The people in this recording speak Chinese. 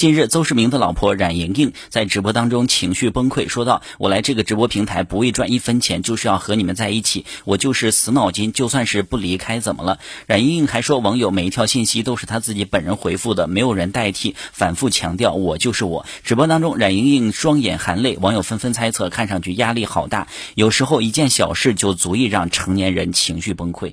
近日，邹市明的老婆冉莹莹在直播当中情绪崩溃，说道：“我来这个直播平台不为赚一分钱，就是要和你们在一起。我就是死脑筋，就算是不离开怎么了？”冉莹莹还说，网友每一条信息都是她自己本人回复的，没有人代替，反复强调我就是我。直播当中，冉莹莹双眼含泪，网友纷纷猜测，看上去压力好大。有时候一件小事就足以让成年人情绪崩溃。